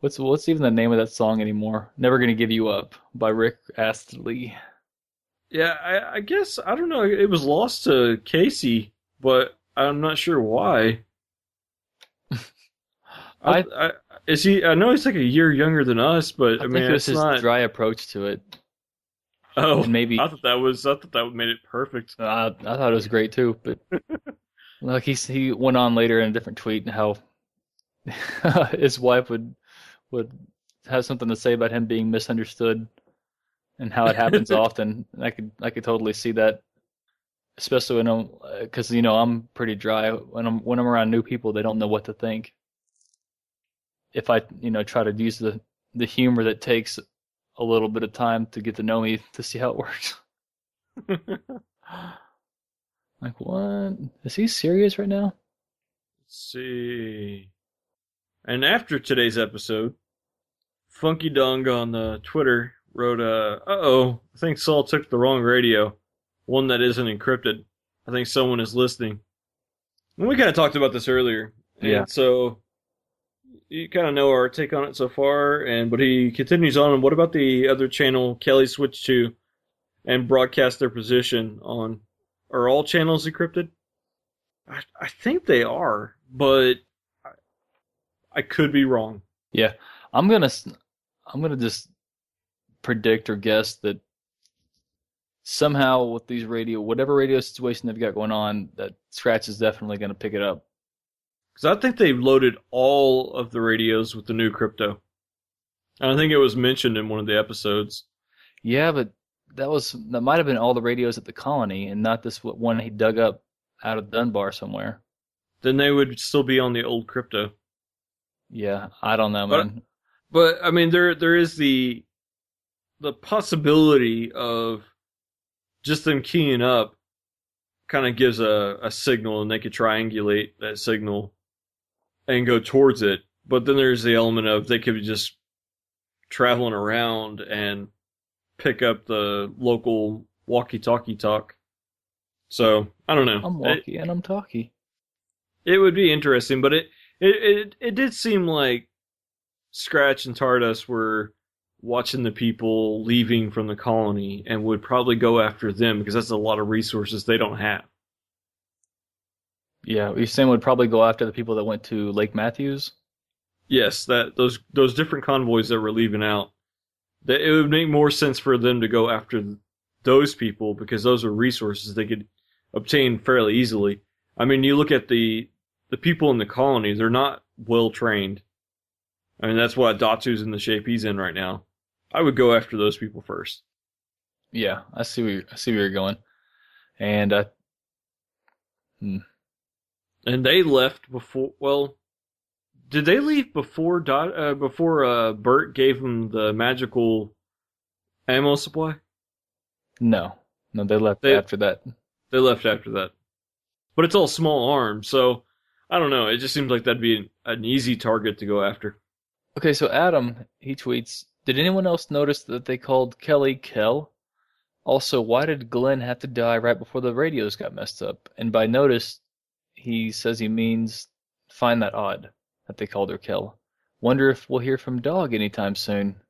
what's what's even the name of that song anymore? Never gonna give you up by Rick Astley. Yeah, I, I guess I don't know. It was lost to Casey, but I'm not sure why. I, I, is he? I know he's like a year younger than us, but I, I, mean, think it was it's his not. dry approach to it. oh, and maybe- I thought that was. I thought that made it perfect. Uh, I thought it was great too, but like he he went on later in a different tweet and how his wife would would have something to say about him being misunderstood and how it happens often. I could I could totally see that, especially when I'm because you know I'm pretty dry when I'm when I'm around new people they don't know what to think. If I you know try to use the the humor that takes a little bit of time to get to know me to see how it works. Like what? Is he serious right now? Let's see. And after today's episode, Funky Dung on the Twitter wrote, uh, oh, I think Saul took the wrong radio. One that isn't encrypted. I think someone is listening. And we kind of talked about this earlier. And Yeah. so you kind of know our take on it so far. And but he continues on. And what about the other channel Kelly switched to and broadcast their position on? Are all channels encrypted? I, I think they are, but I, I could be wrong. Yeah, I'm gonna I'm gonna just predict or guess that somehow with these radio whatever radio situation they've got going on that Scratch is definitely gonna pick it up. Because I think they've loaded all of the radios with the new crypto. And I think it was mentioned in one of the episodes. Yeah, but that was that might have been all the radios at the colony and not this one he dug up out of Dunbar somewhere. Then they would still be on the old crypto. Yeah, I don't know, But- man. But I mean, there there is the the possibility of just them keying up kind of gives a, a signal and they could triangulate that signal and go towards it. But then there's the element of they could be just traveling around and pick up the local walkie-talkie talk. So I don't know. I'm It- walkie and I'm talkie. it would be interesting, but it it it, it did seem like Scratch and Tardust were watching the people leaving from the colony and would probably go after them because that's a lot of resources they don't have. Yeah, saying would probably go after the people that went to Lake Matthews. Yes, that those those different convoys that were leaving out, that it would make more sense for them to go after those people because those are resources they could obtain fairly easily. I mean, you look at the the people in the colony; they're not well trained. I mean, that's why Datu's in the shape he's in right now. I would go after those people first. Yeah, I see where you're, I see where you're going, and uh, And they left before. Well, did they leave before Dot? Uh, before uh, Burt gave them the magical ammo supply? no, no, they left They- after that. They left after that. But it's all small arms, so I don't know. It just seems like that'd be an, an easy target to go after. Okay, so Adam he tweets, "Did anyone else notice that they called Kelly Kell? Also, why did Glenn have to die right before the radios got messed up? And by notice, he says he means find that odd that they called her Kell. Wonder if we'll hear from Dog anytime soon."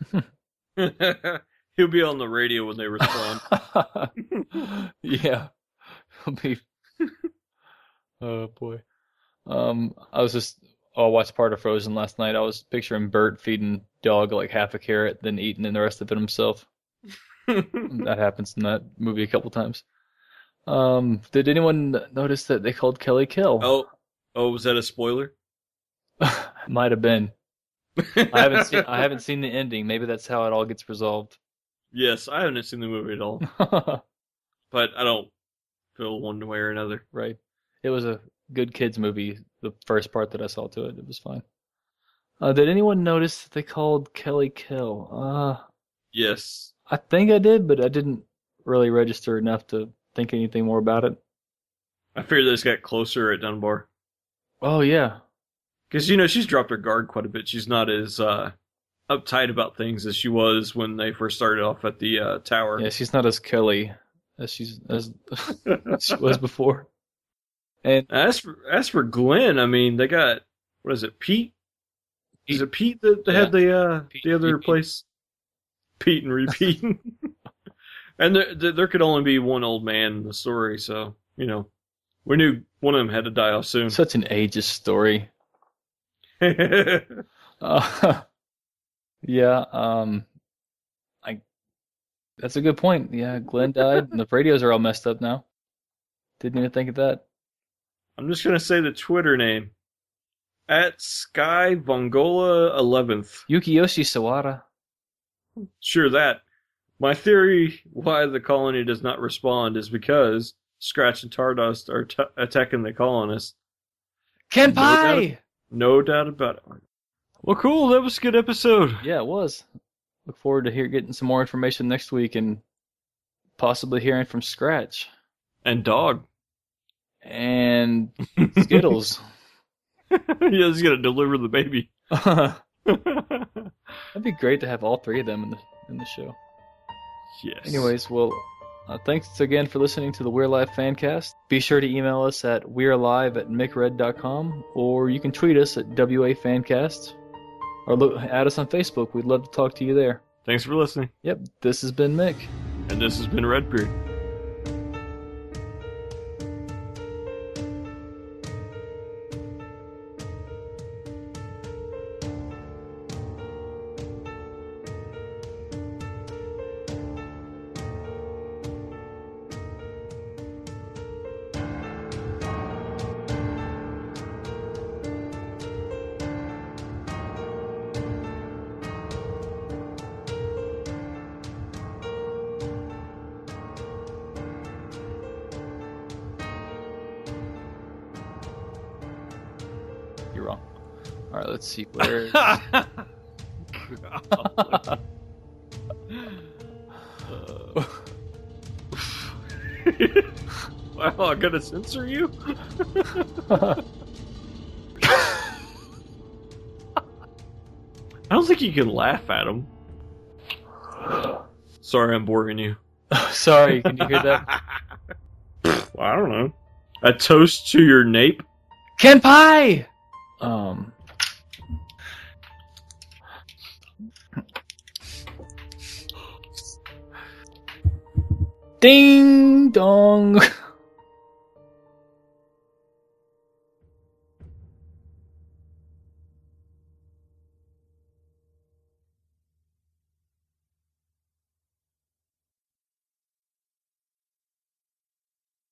He'll be on the radio when they respond. yeah. It'll be Oh boy. Um I was just oh, I watched part of Frozen last night. I was picturing Burt feeding dog like half a carrot, then eating and the rest of it himself. that happens in that movie a couple times. Um did anyone notice that they called Kelly Kill? oh, oh, was that a spoiler? Might have been. I haven't seen I haven't seen the ending. Maybe that's how it all gets resolved. Yes, I haven't seen the movie at all, but I don't feel one way or another. Right. It was a good kids movie. The first part that I saw to it, it was fine. Uh, did anyone notice that they called Kelly Kill? Uh, Yes, I think I did, but I didn't really register enough to think anything more about it. I fear this got closer at Dunbar. Oh yeah, Because, you know, she's dropped her guard quite a bit. She's not as uh, uptight about things as she was when they first started off at the uh, tower. yeah. She's not as Kelly as she's as she was before. And as for as for Glenn, I mean, they got what is it, Pete? Is it Pete that Yeah. had the uh, Pete, the other repeat. place? Pete and repeat. and there, there there could only be one old man in the story, so you know, we knew one of them had to die off soon. such an ageist story. Uh, yeah, um, I. That's a good point. Yeah, Glenn died, and the radios are all messed up now. Didn't even think of that. I'm just gonna say the Twitter name at Sky Vongola 11th. Yukiyoshi Sawada. Sure that. My theory why the colony does not respond is because Scratch and Tardust are t- attacking the colonists. Kenpai. No doubt about it. Well, cool. That was a good episode. Yeah, it was. Look forward to hear getting some more information next week and possibly hearing from Scratch And dog. And Skittles. yeah, he's gonna deliver the baby. That'd be great to have all three of them in the in the show. yes. Anyways, well, uh, thanks again for listening to the We're Alive Fancast. Be sure to email us at we'relive at mickred.com or you can tweet us at WA Fancast or look, add us on Facebook. We'd love to talk to you there. Thanks for listening. Yep, this has been Mick. And this has been Redbeard. Gotta censor you? I don't think you can laugh at him. Sorry, I'm boring you. Sorry, can you hear that? Well, I don't know. A toast to your nape? Kenpai. Um. Ding dong.